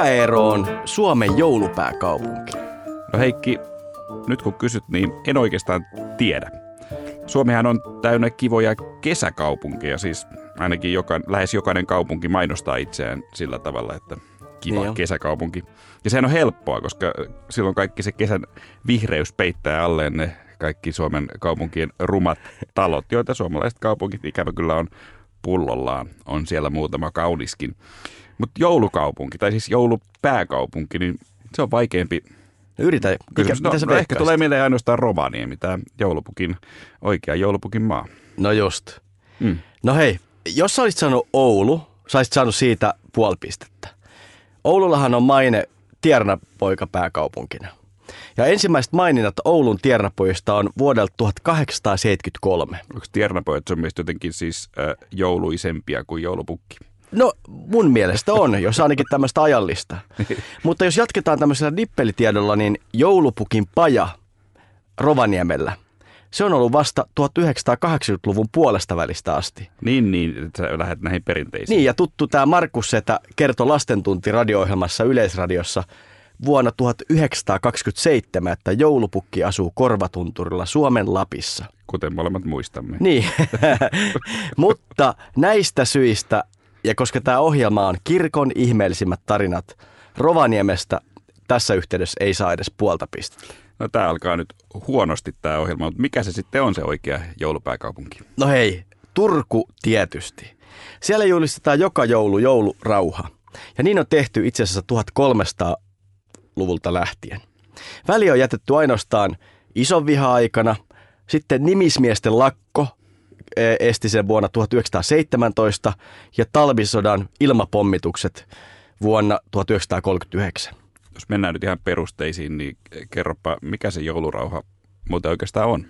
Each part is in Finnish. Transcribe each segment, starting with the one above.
Mikä ero on Suomen joulupääkaupunki? No Heikki, nyt kun kysyt, niin en oikeastaan tiedä. Suomihan on täynnä kivoja kesäkaupunkeja, siis ainakin joka, lähes jokainen kaupunki mainostaa itseään sillä tavalla, että kiva niin kesäkaupunki. Ja sehän on helppoa, koska silloin kaikki se kesän vihreys peittää alleen ne kaikki Suomen kaupunkien rumat talot, joita suomalaiset kaupungit ikävä kyllä on pullollaan. On siellä muutama kauniskin. Mutta joulukaupunki, tai siis joulupääkaupunki, niin se on vaikeampi Yritä. Mikä, no, mitä no, ehkä tulee mieleen ainoastaan Rovaniemi, tämä joulupukin, oikea joulupukin maa. No just. Mm. No hei, jos sä olisit saanut Oulu, sä olisit saanut siitä puoli pistettä. Oulullahan on maine tiernapoika pääkaupunkina. Ja ensimmäiset maininnat Oulun tiernapojista on vuodelta 1873. Onko tiernapojat sun mielestä jotenkin siis äh, jouluisempia kuin joulupukki? No mun mielestä on, jos ainakin tämmöistä ajallista. Mutta jos jatketaan tämmöisellä nippelitiedolla, niin joulupukin paja Rovaniemellä – se on ollut vasta 1980-luvun puolesta välistä asti. Niin, niin, että sä lähdet näihin perinteisiin. Niin, ja tuttu tämä Markus Setä kertoi lastentunti radio-ohjelmassa Yleisradiossa vuonna 1927, että joulupukki asuu Korvatunturilla Suomen Lapissa. Kuten molemmat muistamme. Niin, mutta näistä syistä, ja koska tämä ohjelma on kirkon ihmeellisimmät tarinat, Rovaniemestä tässä yhteydessä ei saa edes puolta pistettä. No tämä alkaa nyt huonosti tämä ohjelma, mutta mikä se sitten on se oikea joulupääkaupunki? No hei, Turku tietysti. Siellä julistetaan joka joulu joulurauha. Ja niin on tehty itse asiassa 1300-luvulta lähtien. Väli on jätetty ainoastaan ison viha-aikana, sitten nimismiesten lakko esti sen vuonna 1917 ja talvisodan ilmapommitukset vuonna 1939 jos mennään nyt ihan perusteisiin, niin kerropa, mikä se joulurauha muuten oikeastaan on?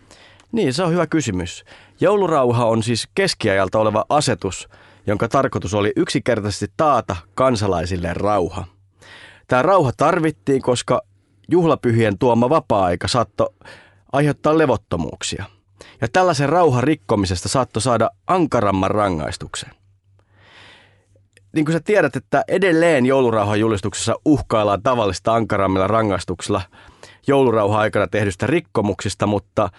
Niin, se on hyvä kysymys. Joulurauha on siis keskiajalta oleva asetus, jonka tarkoitus oli yksinkertaisesti taata kansalaisille rauha. Tämä rauha tarvittiin, koska juhlapyhien tuoma vapaa-aika saattoi aiheuttaa levottomuuksia. Ja tällaisen rauhan rikkomisesta saattoi saada ankaramman rangaistuksen niin kuin sä tiedät, että edelleen joulurauhan julistuksessa uhkaillaan tavallista ankarammilla rangaistuksilla joulurauha-aikana tehdystä rikkomuksista, mutta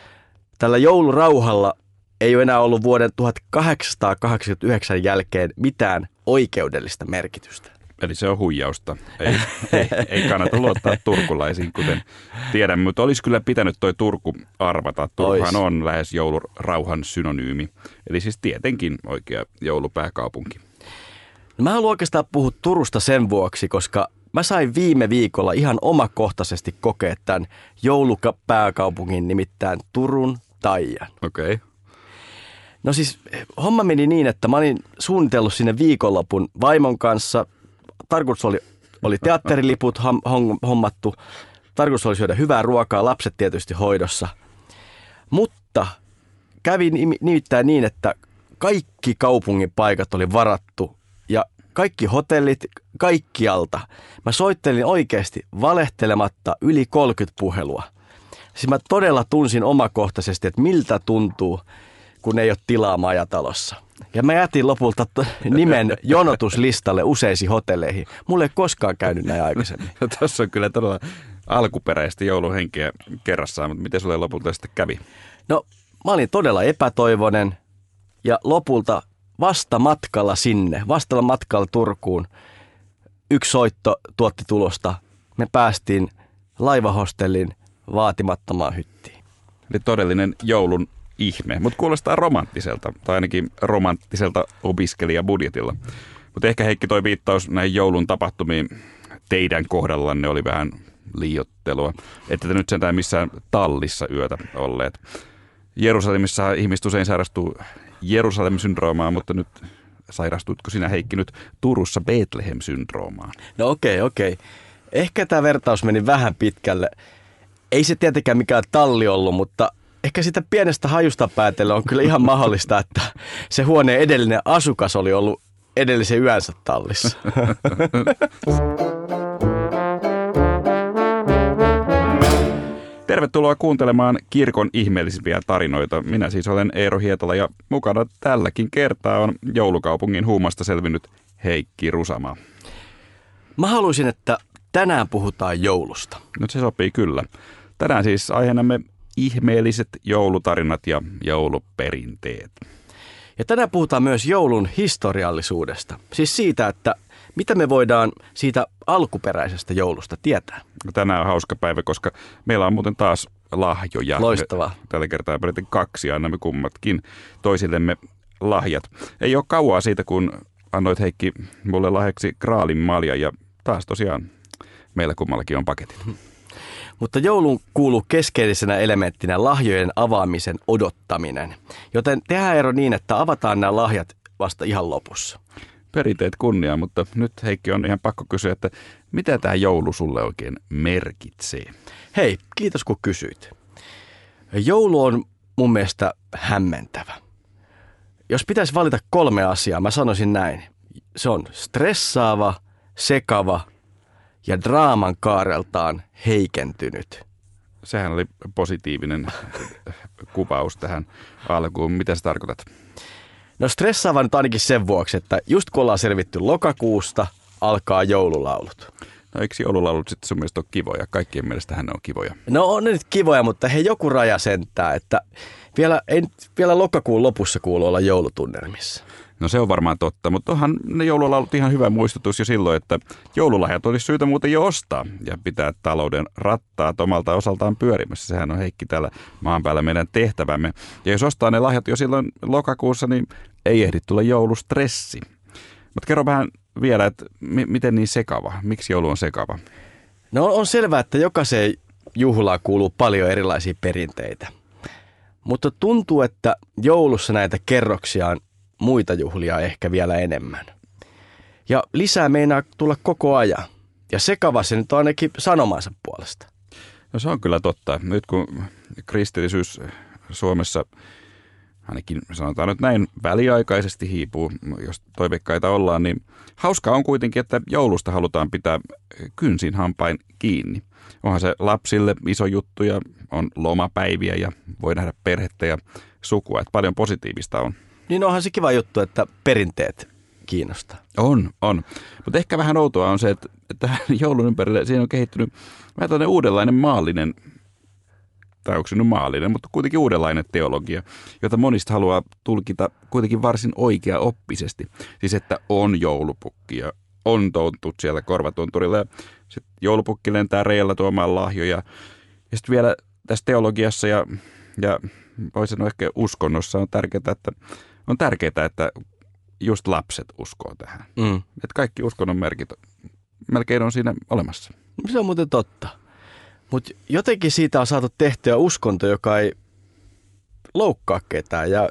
tällä joulurauhalla ei ole enää ollut vuoden 1889 jälkeen mitään oikeudellista merkitystä. Eli se on huijausta. Ei, ei, ei kannata luottaa turkulaisiin, kuten tiedämme, mutta olisi kyllä pitänyt toi Turku arvata. Turkuhan on lähes joulurauhan synonyymi. Eli siis tietenkin oikea joulupääkaupunki. No mä haluan oikeastaan puhua Turusta sen vuoksi, koska mä sain viime viikolla ihan omakohtaisesti kokea tämän joulupääkaupungin nimittäin Turun Taian. Okei. Okay. No siis homma meni niin, että mä olin suunnitellut sinne viikonlopun vaimon kanssa. Tarkoitus oli, oli teatteriliput hommattu. Tarkoitus oli syödä hyvää ruokaa, lapset tietysti hoidossa. Mutta kävi nimittäin niin, että kaikki kaupungin paikat oli varattu kaikki hotellit kaikkialta. Mä soittelin oikeasti valehtelematta yli 30 puhelua. Siis mä todella tunsin omakohtaisesti, että miltä tuntuu, kun ei ole tilaa majatalossa. Ja mä jätin lopulta nimen jonotuslistalle useisiin hotelleihin. Mulle ei koskaan käynyt näin aikaisemmin. No, tässä on kyllä todella alkuperäistä jouluhenkeä kerrassaan, mutta miten sulle lopulta sitten kävi? No mä olin todella epätoivoinen ja lopulta vasta matkalla sinne, vastalla matkalla Turkuun, yksi soitto tuotti tulosta. Me päästiin laivahostellin vaatimattomaan hyttiin. Eli todellinen joulun ihme, mutta kuulostaa romanttiselta, tai ainakin romanttiselta opiskelijabudjetilla. Mutta ehkä Heikki toi viittaus näihin joulun tapahtumiin teidän kohdallanne oli vähän liiottelua, että te nyt sentään missään tallissa yötä olleet. Jerusalemissa ihmiset usein sairastuu Jerusalem-syndroomaa, mutta nyt sairastutko sinä Heikki nyt Turussa Bethlehem-syndroomaan? No okei, okay, okei. Okay. Ehkä tämä vertaus meni vähän pitkälle. Ei se tietenkään mikään talli ollut, mutta ehkä sitä pienestä hajusta päätellä on kyllä ihan mahdollista, että se huoneen edellinen asukas oli ollut edellisen yönsä tallissa. Tervetuloa kuuntelemaan kirkon ihmeellisimpiä tarinoita. Minä siis olen Eero Hietala ja mukana tälläkin kertaa on joulukaupungin huumasta selvinnyt Heikki Rusama. Mä haluaisin, että tänään puhutaan joulusta. No se sopii kyllä. Tänään siis aiheenamme ihmeelliset joulutarinat ja jouluperinteet. Ja tänään puhutaan myös joulun historiallisuudesta. Siis siitä, että mitä me voidaan siitä alkuperäisestä joulusta tietää. Tänään on hauska päivä, koska meillä on muuten taas lahjoja. Loistavaa. Tällä kertaa peräti kaksi, annamme kummatkin toisillemme lahjat. Ei ole kauaa siitä, kun annoit Heikki mulle lahjaksi kraalin malja ja taas tosiaan meillä kummallakin on paketit. Mutta joulun kuuluu keskeisenä elementtinä lahjojen avaamisen odottaminen. Joten tehdään ero niin, että avataan nämä lahjat vasta ihan lopussa. Perinteet kunnia, mutta nyt Heikki on ihan pakko kysyä, että mitä tämä joulu sulle oikein merkitsee? Hei, kiitos kun kysyit. Joulu on mun mielestä hämmentävä. Jos pitäisi valita kolme asiaa, mä sanoisin näin. Se on stressaava, sekava ja draaman kaareltaan heikentynyt. Sehän oli positiivinen kuvaus tähän alkuun. Mitä sä tarkoitat? No stressaava nyt ainakin sen vuoksi, että just kun ollaan selvitty lokakuusta, alkaa joululaulut. No eikö joululaulut sitten sun mielestä ole kivoja? Kaikkien mielestä hän on kivoja. No on ne nyt kivoja, mutta he joku raja sentää, että vielä, ei, vielä lokakuun lopussa kuulu olla joulutunnelmissa. No se on varmaan totta, mutta onhan ne joululaulut ihan hyvä muistutus jo silloin, että joululahjat olisi syytä muuten jo ostaa ja pitää talouden rattaat omalta osaltaan pyörimässä. Sehän on Heikki täällä maan päällä meidän tehtävämme. Ja jos ostaa ne lahjat jo silloin lokakuussa, niin ei ehdi tulla joulustressi. Mutta kerro vähän vielä, että mi- miten niin sekava? Miksi joulu on sekava? No on selvää, että jokaiseen juhlaan kuuluu paljon erilaisia perinteitä. Mutta tuntuu, että joulussa näitä kerroksia on muita juhlia ehkä vielä enemmän. Ja lisää meinaa tulla koko ajan. Ja sekava se nyt ainakin sanomansa puolesta. No se on kyllä totta. Nyt kun kristillisyys Suomessa ainakin sanotaan nyt näin väliaikaisesti hiipuu, jos toiveikkaita ollaan, niin hauskaa on kuitenkin, että joulusta halutaan pitää kynsin hampain kiinni. Onhan se lapsille iso juttu ja on lomapäiviä ja voi nähdä perhettä ja sukua, että paljon positiivista on. Niin onhan se kiva juttu, että perinteet kiinnostaa. On, on. Mutta ehkä vähän outoa on se, että, että joulun ympärille siinä on kehittynyt vähän tällainen uudenlainen maallinen, tai onko se nyt maallinen, mutta kuitenkin uudenlainen teologia, jota monista haluaa tulkita kuitenkin varsin oikea-oppisesti. Siis, että on joulupukki ja on tontut siellä korvatunturilla ja sitten joulupukki lentää reillä tuomaan lahjoja. Ja sitten vielä tässä teologiassa ja, ja voisi sanoa ehkä uskonnossa on tärkeää, että on tärkeää, että just lapset uskoo tähän. Mm. Että kaikki uskonnon merkit melkein on siinä olemassa. Se on muuten totta. Mutta jotenkin siitä on saatu tehtyä uskonto, joka ei loukkaa ketään ja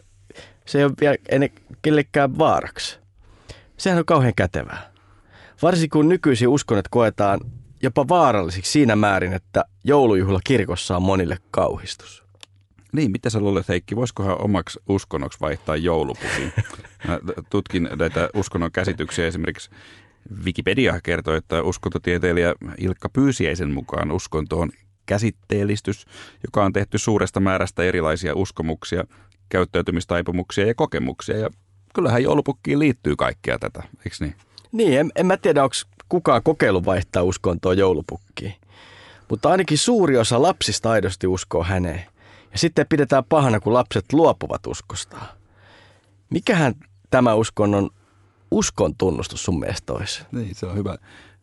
se ei ole vielä ennen kellekään vaaraksi. Sehän on kauhean kätevää. Varsinkin kun nykyisin uskonnot koetaan jopa vaarallisiksi siinä määrin, että joulujuhla kirkossa on monille kauhistus. Niin, mitä sä luulet Heikki, voisikohan omaksi uskonnoksi vaihtaa joulupukin? Mä tutkin näitä uskonnon käsityksiä esimerkiksi Wikipedia kertoo, että uskontotieteilijä Ilkka Pyysiäisen mukaan uskonto on käsitteellistys, joka on tehty suuresta määrästä erilaisia uskomuksia, käyttäytymistaipumuksia ja kokemuksia. Ja kyllähän joulupukkiin liittyy kaikkea tätä, eikö niin? Niin, en, en mä tiedä, onko kukaan kokeillut vaihtaa uskontoa joulupukkiin. Mutta ainakin suuri osa lapsista aidosti uskoo häneen. Ja sitten pidetään pahana, kun lapset luopuvat uskostaan. Mikähän tämä uskonnon uskon tunnustus sun mielestä olisi? Niin, se on hyvä,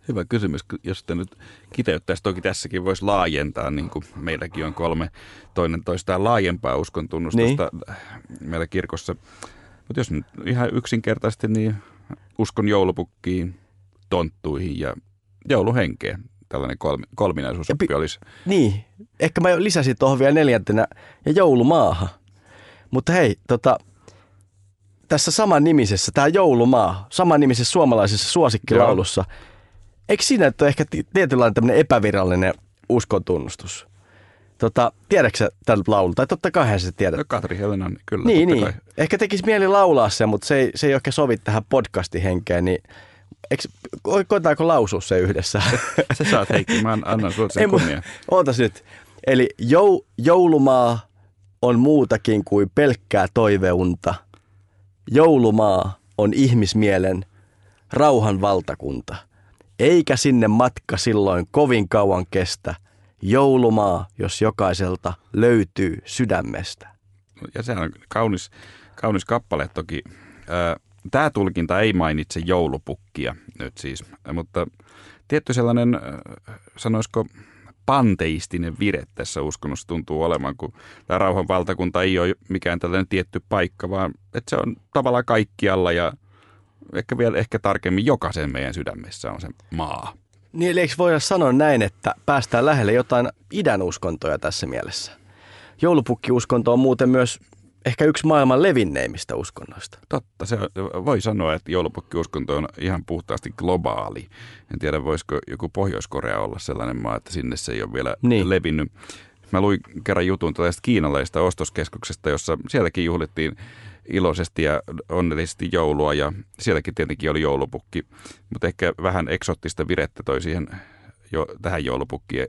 hyvä kysymys. Jos sitä nyt kiteyttäisi, toki tässäkin voisi laajentaa, niin kuin meilläkin on kolme toinen toistaan laajempaa uskon tunnustusta niin. meillä kirkossa. Mutta jos nyt ihan yksinkertaisesti, niin uskon joulupukkiin, tonttuihin ja jouluhenkeen. Tällainen kolmi, kolminaisuusoppi pi- olisi. Niin, ehkä mä lisäsin tuohon vielä neljäntenä ja joulumaaha. Mutta hei, tota, tässä saman nimisessä, tämä joulumaa, saman nimisessä suomalaisessa suosikkilaulussa, eikö siinä ole ehkä ti- tietynlainen tämmöinen epävirallinen uskontunnustus? Tota, tiedätkö sä tämän laulun? Tai totta kai sä tiedät. No, Katri Helenan, kyllä. niin, niin. kai. Ehkä tekisi mieli laulaa se, mutta se ei, se ei oikein sovi tähän podcastin henkeen, niin koetaanko lausua se yhdessä? Sä saat Heikki, mä annan sulle sen kunnia. Ootas nyt. Eli jou, joulumaa on muutakin kuin pelkkää toiveunta. Joulumaa on ihmismielen rauhan valtakunta. eikä sinne matka silloin kovin kauan kestä. Joulumaa, jos jokaiselta löytyy sydämestä. Ja sehän on kaunis, kaunis kappale toki. Tämä tulkinta ei mainitse joulupukkia nyt siis, mutta tietty sellainen, sanoisiko, panteistinen vire tässä uskonnossa tuntuu olevan, kun tämä rauhan valtakunta ei ole mikään tällainen tietty paikka, vaan että se on tavallaan kaikkialla ja ehkä vielä ehkä tarkemmin jokaisen meidän sydämessä on se maa. Niin, eli eikö voida sanoa näin, että päästään lähelle jotain idän uskontoja tässä mielessä? Joulupukkiuskonto on muuten myös ehkä yksi maailman levinneimmistä uskonnoista. Totta, se voi sanoa, että joulupukkiuskonto on ihan puhtaasti globaali. En tiedä, voisiko joku Pohjois-Korea olla sellainen maa, että sinne se ei ole vielä niin. levinnyt. Mä luin kerran jutun tällaista kiinalaisesta ostoskeskuksesta, jossa sielläkin juhlittiin iloisesti ja onnellisesti joulua ja sielläkin tietenkin oli joulupukki, mutta ehkä vähän eksottista virettä toi siihen jo, tähän joulupukkiin,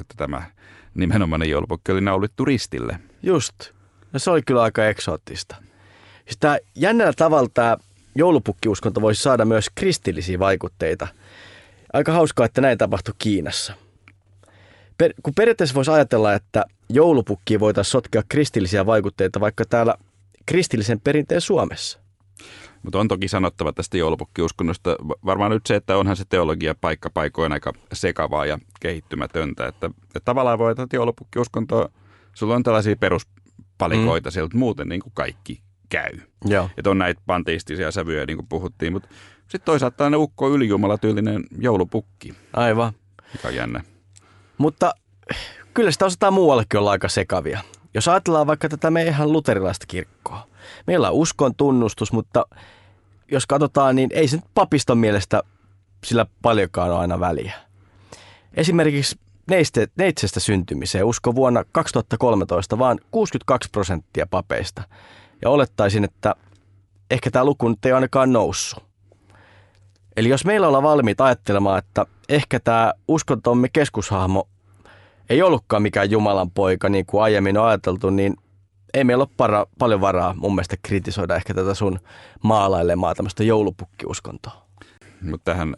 että tämä nimenomainen joulupukki oli naulittu ristille. Just. No se oli kyllä aika eksoottista. Siis tämä jännällä tavalla tämä joulupukkiuskonto voisi saada myös kristillisiä vaikutteita. Aika hauskaa, että näin tapahtui Kiinassa. Per, kun periaatteessa voisi ajatella, että joulupukkiin voitaisiin sotkea kristillisiä vaikutteita vaikka täällä kristillisen perinteen Suomessa. Mutta on toki sanottava tästä joulupukkiuskonnosta varmaan nyt se, että onhan se teologia paikka paikoin aika sekavaa ja kehittymätöntä. Että, että tavallaan voi, että joulupukkiuskonto, sulla on tällaisia peruspalikoita mm. sieltä muuten niin kuin kaikki käy. Joo. Että on näitä panteistisia sävyjä, niin kuin puhuttiin, mutta sitten toisaalta tällainen ukko ylijumalatyylinen joulupukki. Aivan. Mikä on jännä. Mutta kyllä sitä osataan muuallekin olla aika sekavia. Jos ajatellaan vaikka tätä meidän luterilaista kirkkoa. Meillä on uskon tunnustus, mutta jos katsotaan, niin ei se nyt papiston mielestä sillä paljonkaan ole aina väliä. Esimerkiksi neiste, neitsestä syntymiseen usko vuonna 2013 vaan 62 prosenttia papeista. Ja olettaisin, että ehkä tämä luku nyt ei ainakaan noussut. Eli jos meillä ollaan valmiit ajattelemaan, että ehkä tämä uskontomme keskushahmo ei ollutkaan mikään Jumalan poika, niin kuin aiemmin on ajateltu, niin ei meillä ole para, paljon varaa mun mielestä kritisoida ehkä tätä sun maalailemaa tämmöistä joulupukkiuskontoa. Mutta tähän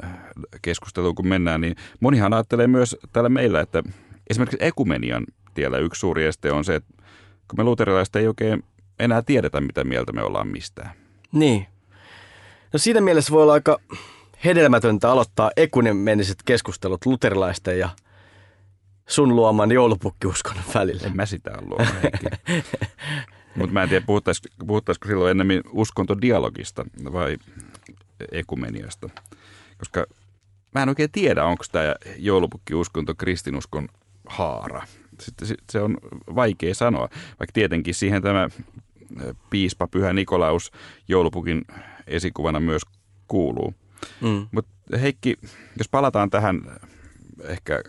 keskusteluun kun mennään, niin monihan ajattelee myös täällä meillä, että esimerkiksi ekumenian tiellä yksi suuri este on se, että kun me luterilaiset ei oikein enää tiedetä, mitä mieltä me ollaan mistään. Niin. No siinä mielessä voi olla aika hedelmätöntä aloittaa ekumeniset keskustelut luterilaisten ja sun luoman joulupukkiuskonnon välillä. En mä sitä ole luomaan Mutta mä en tiedä, puhuttaisiko, puhuttaisiko silloin ennemmin uskontodialogista vai ekumeniasta. Koska mä en oikein tiedä, onko tämä joulupukkiuskonto kristinuskon haara. Sitten se on vaikea sanoa, vaikka tietenkin siihen tämä piispa Pyhä Nikolaus joulupukin esikuvana myös kuuluu. Mm. Mutta Heikki, jos palataan tähän ehkä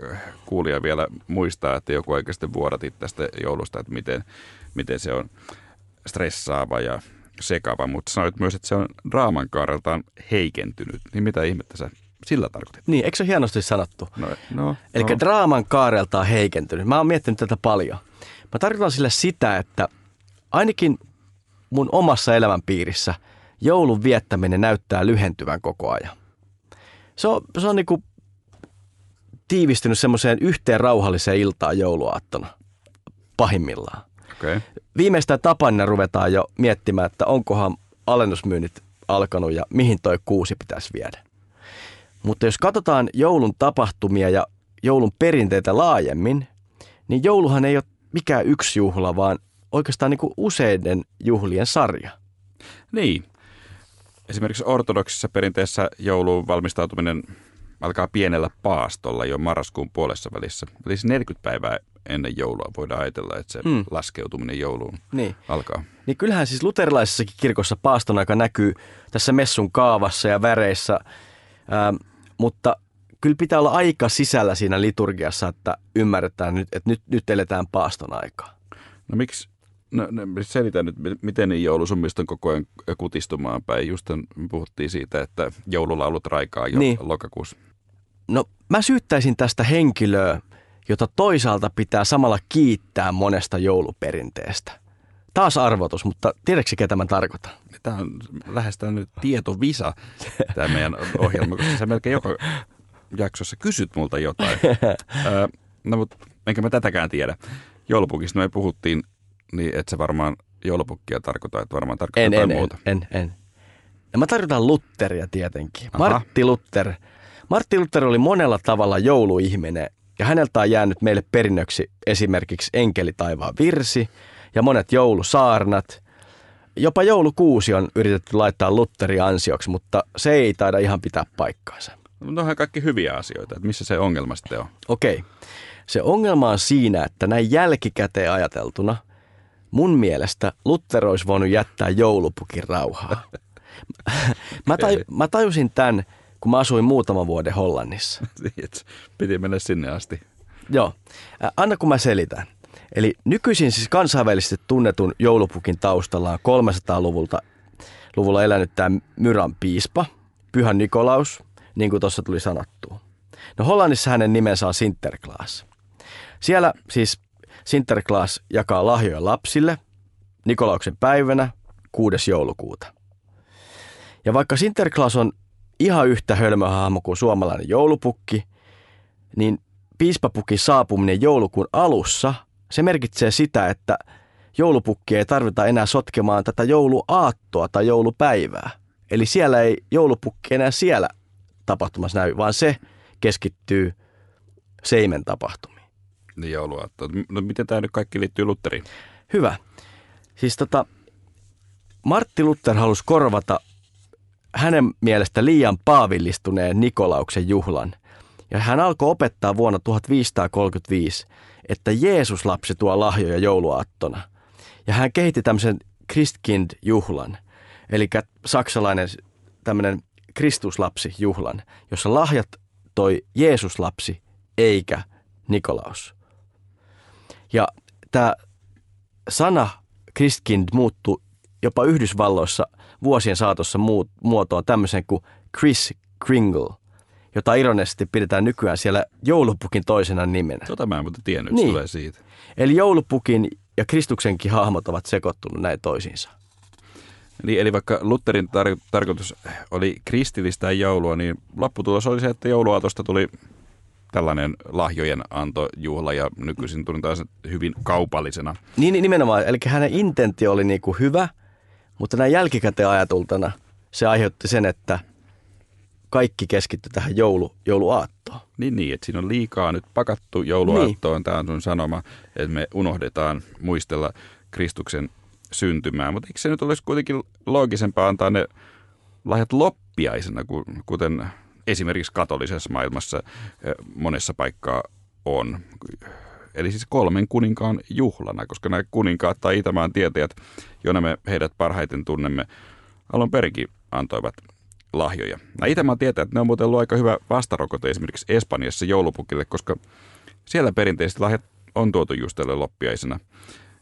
kuulija vielä muistaa, että joku oikeasti vuodatit tästä joulusta, että miten, miten se on stressaava ja sekava, mutta sanoit myös, että se on draaman kaareltaan heikentynyt. Niin mitä ihmettä sä sillä tarkoitit? Niin, eikö se hienosti sanottu? No, no, Eli no. draaman kaareltaan heikentynyt. Mä oon miettinyt tätä paljon. Mä tarkoitan sille sitä, että ainakin mun omassa elämänpiirissä joulun viettäminen näyttää lyhentyvän koko ajan. Se on, se on niin kuin tiivistynyt semmoiseen yhteen rauhalliseen iltaan jouluaattona pahimmillaan. Okay. Viimeistään tapanina ruvetaan jo miettimään, että onkohan alennusmyynnit alkanut ja mihin toi kuusi pitäisi viedä. Mutta jos katsotaan joulun tapahtumia ja joulun perinteitä laajemmin, niin jouluhan ei ole mikään yksi juhla, vaan oikeastaan niin kuin useiden juhlien sarja. Niin. Esimerkiksi ortodoksissa perinteessä jouluun valmistautuminen alkaa pienellä paastolla jo marraskuun puolessa välissä. Eli 40 päivää ennen joulua voidaan ajatella, että se hmm. laskeutuminen jouluun niin. alkaa. Niin kyllähän siis luterilaisessakin kirkossa paaston aika näkyy tässä messun kaavassa ja väreissä, ähm, mutta kyllä pitää olla aika sisällä siinä liturgiassa, että ymmärretään nyt, että nyt, nyt eletään paaston aikaa. No miksi, no, no selitä nyt, miten niin joulu sun on koko ajan kutistumaan päin. Just puhuttiin siitä, että joululaulut raikaa jo niin. lokakuussa. No mä syyttäisin tästä henkilöä, jota toisaalta pitää samalla kiittää monesta jouluperinteestä. Taas arvotus, mutta tiedätkö ketä mä tarkoitan? Tämä on lähes nyt tietovisa, tämä meidän ohjelma, koska se melkein joka jaksossa kysyt multa jotain. Ö, no mutta enkä mä tätäkään tiedä. Joulupukista me puhuttiin, niin et sä varmaan joulupukkia tarkoita, että varmaan tarkoittaa En, jotain en, en, muuta. en, en. Ja mä tarkoitan Lutteria tietenkin. Aha. Martti Luther. Martti Luther oli monella tavalla jouluihminen ja häneltä on jäänyt meille perinnöksi esimerkiksi Enkeli taivaan virsi ja monet joulusaarnat. Jopa joulukuusi on yritetty laittaa Lutherin ansioksi, mutta se ei taida ihan pitää paikkaansa. Mutta onhan kaikki hyviä asioita, että missä se ongelma sitten on. Okei. Se ongelma on siinä, että näin jälkikäteen ajateltuna mun mielestä Luther olisi voinut jättää joulupukin rauhaa. mä, taj- mä tajusin tämän, kun mä asuin muutaman vuoden Hollannissa. Piti mennä sinne asti. Joo, anna kun mä selitän. Eli nykyisin siis kansainvälisesti tunnetun joulupukin taustalla on 300-luvulta luvulla elänyt tämä Myran piispa, Pyhä Nikolaus, niin kuin tuossa tuli sanottua. No Hollannissa hänen nimensä on Sinterklaas. Siellä siis Sinterklaas jakaa lahjoja lapsille Nikolauksen päivänä 6. joulukuuta. Ja vaikka Sinterklaas on ihan yhtä hölmöhahmo kuin suomalainen joulupukki, niin piispapukin saapuminen joulukuun alussa, se merkitsee sitä, että joulupukki ei tarvita enää sotkemaan tätä jouluaattoa tai joulupäivää. Eli siellä ei joulupukki enää siellä tapahtumassa näy, vaan se keskittyy seimen tapahtumiin. Niin jouluaatto. No miten tämä nyt kaikki liittyy Lutteriin? Hyvä. Siis tota, Martti Luther halusi korvata hänen mielestä liian paavillistuneen Nikolauksen juhlan. Ja hän alkoi opettaa vuonna 1535, että Jeesus-lapsi tuo lahjoja jouluaattona. Ja hän kehitti tämmöisen Christkind-juhlan, eli saksalainen tämmöinen Kristuslapsi-juhlan, jossa lahjat toi Jeesus-lapsi eikä Nikolaus. Ja tämä sana Christkind muuttui jopa Yhdysvalloissa vuosien saatossa muut, muotoon tämmöisen kuin Chris Kringle, jota ironisesti pidetään nykyään siellä joulupukin toisena nimenä. Tota mä en muuten tiennyt, Niin. niin. tulee siitä. Eli joulupukin ja Kristuksenkin hahmot ovat sekoittunut näin toisiinsa. Eli, eli vaikka Lutherin tar- tarkoitus oli kristillistä joulua, niin lopputulos oli se, että jouluaatosta tuli tällainen lahjojen antojuhla ja nykyisin tunnetaan se hyvin kaupallisena. Niin niin nimenomaan, eli hänen intentio oli niinku hyvä, mutta näin jälkikäteen ajatultana se aiheutti sen, että kaikki keskittyi tähän joulu, jouluaattoon. Niin, niin, että siinä on liikaa nyt pakattu jouluaattoon. Niin. Tämä on sun sanoma, että me unohdetaan muistella Kristuksen syntymää. Mutta eikö se nyt olisi kuitenkin loogisempaa antaa ne lahjat loppiaisena, ku- kuten esimerkiksi katolisessa maailmassa eh, monessa paikkaa on. Eli siis kolmen kuninkaan juhlana, koska nämä kuninkaat tai Itämaan tietäjät, joina me heidät parhaiten tunnemme, alun perinkin antoivat lahjoja. Nämä Itämaan tietäjät, ne on muuten ollut aika hyvä vastarokote esimerkiksi Espanjassa joulupukille, koska siellä perinteisesti lahjat on tuotu just tälle loppiaisena,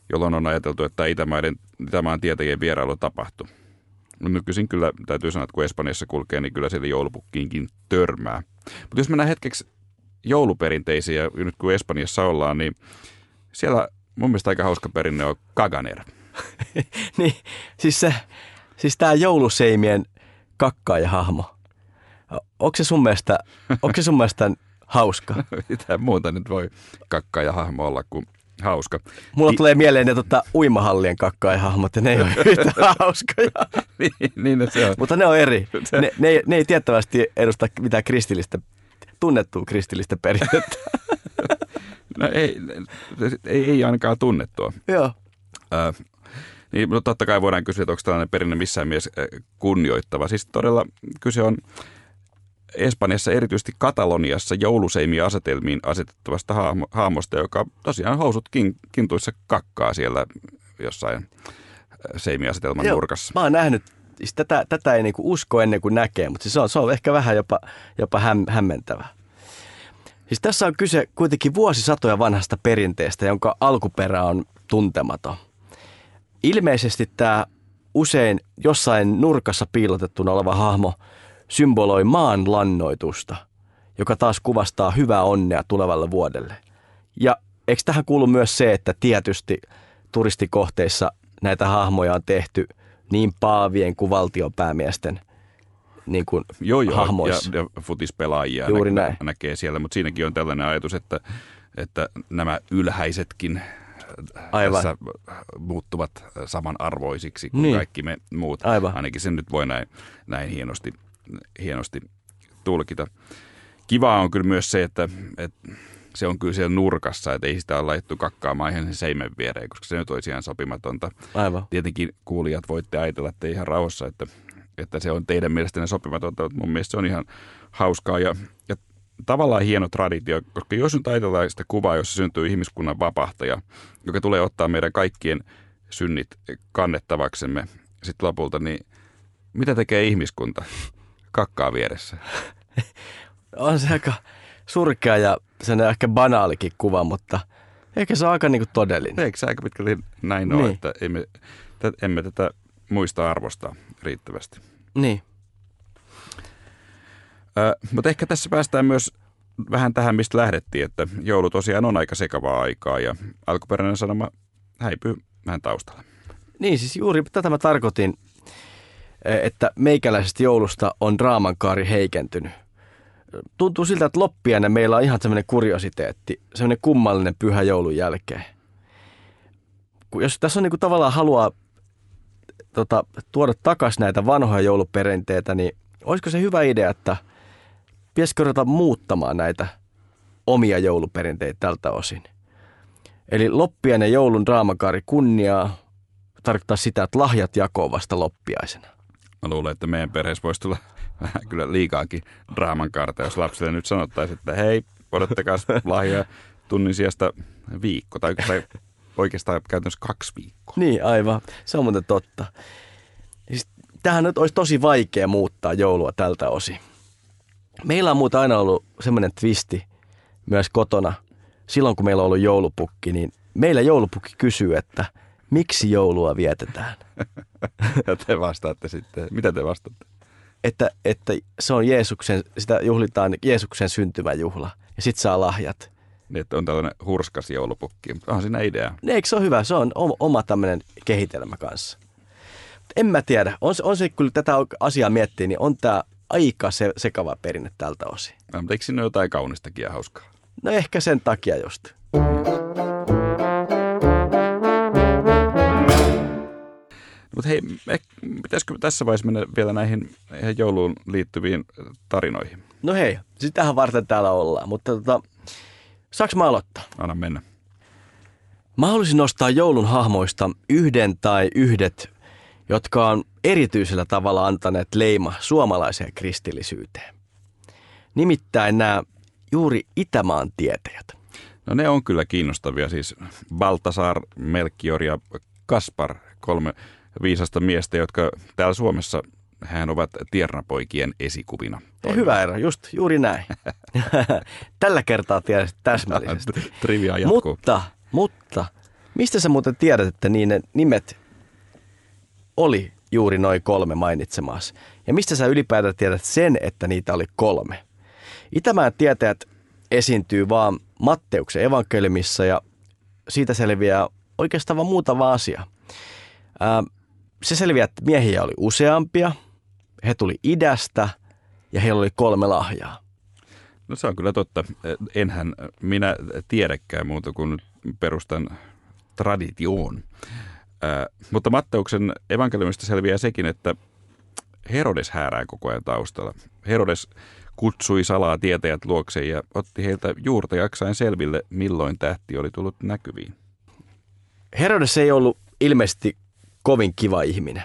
jolloin on ajateltu, että Itämaiden, Itämaan tietäjien vierailu tapahtui. No nykyisin kyllä täytyy sanoa, että kun Espanjassa kulkee, niin kyllä siellä joulupukkiinkin törmää. Mutta jos mennään hetkeksi jouluperinteisiin ja nyt kun Espanjassa ollaan, niin siellä mun mielestä aika hauska perinne on kaganer. niin, siis, se, siis tämä jouluseimien kakkaaja-hahmo. Onko se sun mielestä, onko se sun mielestä hauska? Mitä muuta nyt voi kakkaa ja hahmo olla kuin hauska. Mulla Ti- tulee mieleen ne tota, uimahallien kakkaaja-hahmot ja ne ei ole yhtä hauskoja. niin, niin se on. Mutta ne on eri. Ne, ne, ei- ne ei tiettävästi edusta mitään kristillistä, tunnettua kristillistä perinnettä. No ei, ei, ei ainakaan tunnettua. Joo. Äh, niin, mutta totta kai voidaan kysyä, että onko tällainen perinne missään äh, kunnioittava. Siis todella kyse on Espanjassa, erityisesti Kataloniassa, jouluseimiä asetelmiin asetettavasta haamo, haamosta, joka tosiaan housut kin, kintuissa kakkaa siellä jossain seimiasetelman Joo, nurkassa. Mä oon nähnyt, siis tätä, tätä ei niinku usko ennen kuin näkee, mutta siis se, on, se on ehkä vähän jopa, jopa häm, hämmentävä. Siis tässä on kyse kuitenkin vuosisatoja vanhasta perinteestä, jonka alkuperä on tuntematon. Ilmeisesti tämä usein jossain nurkassa piilotettuna oleva hahmo symboloi maan lannoitusta, joka taas kuvastaa hyvää onnea tulevalle vuodelle. Ja eikö tähän kuulu myös se, että tietysti turistikohteissa näitä hahmoja on tehty niin paavien kuin valtionpäämiesten niin kuin joo, joo, hahmoissa. Ja, ja futispelaajia Juuri nä- näin. näkee siellä, mutta siinäkin on tällainen ajatus, että, että nämä ylhäisetkin Aivan. tässä muuttuvat samanarvoisiksi kuin Niin. kaikki me muut. Aivan. Ainakin sen nyt voi näin, näin hienosti, hienosti tulkita. Kivaa on kyllä myös se, että, että se on kyllä siellä nurkassa, että ei sitä ole laittu kakkaamaan ihan sen seimen viereen, koska se nyt olisi ihan sopimatonta. Aivan. Tietenkin kuulijat voitte ajatella, että ihan rauhassa, että, että se on teidän mielestänne sopimatonta, mutta mun mielestä se on ihan hauskaa ja, ja tavallaan hieno traditio, koska jos nyt ajatellaan sitä kuvaa, jossa syntyy ihmiskunnan vapahtaja, joka tulee ottaa meidän kaikkien synnit kannettavaksemme sitten lopulta, niin mitä tekee ihmiskunta? Kakkaa vieressä. On se aika surkea ja sen ehkä banaalikin kuva, mutta ehkä se on aika niin kuin todellinen. Eikö se aika pitkälti näin ole, Niin. että emme, emme tätä muista arvostaa riittävästi. Niin. Ö, mutta ehkä tässä päästään myös vähän tähän, mistä lähdettiin, että joulu tosiaan on aika sekavaa aikaa ja alkuperäinen sanoma häipyy vähän taustalla. Niin, siis juuri tätä mä tarkoitin, eh, että meikäläisestä joulusta on draamankaari heikentynyt. Tuntuu siltä, että loppiainen meillä on ihan semmoinen kuriositeetti, semmoinen kummallinen pyhä joulun jälkeen. Jos tässä on niin kuin tavallaan haluaa tota, tuoda takaisin näitä vanhoja jouluperinteitä, niin olisiko se hyvä idea, että pitäisikö ruveta muuttamaan näitä omia jouluperinteitä tältä osin? Eli loppiainen joulun draamakaari kunniaa tarkoittaa sitä, että lahjat jakoo vasta loppiaisena. Mä luulen, että meidän perheessä voisi tulla vähän kyllä liikaakin draaman kaarta, jos lapsille nyt sanottaisiin, että hei, odottakaa lahjaa tunnin sijasta viikko tai, tai oikeastaan käytännössä kaksi viikkoa. Niin, aivan. Se on muuten totta. Tähän nyt olisi tosi vaikea muuttaa joulua tältä osin. Meillä on muuten aina ollut semmoinen twisti myös kotona. Silloin kun meillä on ollut joulupukki, niin meillä joulupukki kysyy, että miksi joulua vietetään. Ja te vastaatte sitten. Mitä te vastaatte? Että, että se on Jeesuksen, sitä juhlitaan Jeesuksen syntymäjuhla ja sit saa lahjat. Niin, että on tällainen hurskas joulupukki. Mutta onhan siinä idea. Niin, Eikö se ole hyvä? Se on oma, tämmöinen kehitelmä kanssa. En mä tiedä. On se, on se kyllä tätä asiaa miettii, niin on tämä aika se, sekava perinne tältä osin. No, mutta eikö siinä ole jotain kaunistakin ja hauskaa? No ehkä sen takia just. Mutta hei, pitäisikö tässä vaiheessa mennä vielä näihin jouluun liittyviin tarinoihin? No hei, sitähän varten täällä ollaan. Mutta tota, saaks mä aloittaa? Anna mennä. Mä haluaisin nostaa joulun hahmoista yhden tai yhdet, jotka on erityisellä tavalla antaneet leima suomalaiseen kristillisyyteen. Nimittäin nämä juuri Itämaan tietäjät. No ne on kyllä kiinnostavia, siis Baltasar, Melchior ja Kaspar, kolme viisasta miestä, jotka täällä Suomessa hän ovat tiernapoikien esikuvina. Ja hyvä ero, just juuri näin. Tällä kertaa tiesit täsmällisesti. Trivia jatkuu. Mutta, mutta, mistä sä muuten tiedät, että niin nimet oli juuri noin kolme mainitsemaas? Ja mistä sä ylipäätään tiedät sen, että niitä oli kolme? Itämään tietäjät esiintyy vaan Matteuksen evankeliumissa ja siitä selviää oikeastaan vaan muutama asia. Se selviää, että miehiä oli useampia, he tuli idästä ja heillä oli kolme lahjaa. No se on kyllä totta. Enhän minä tiedäkään muuta kuin perustan traditioon. Äh, mutta Matteuksen evankeliumista selviää sekin, että Herodes häärää koko ajan taustalla. Herodes kutsui salaa tietäjät luokseen ja otti heiltä juurta jaksain selville, milloin tähti oli tullut näkyviin. Herodes ei ollut ilmeisesti kovin kiva ihminen.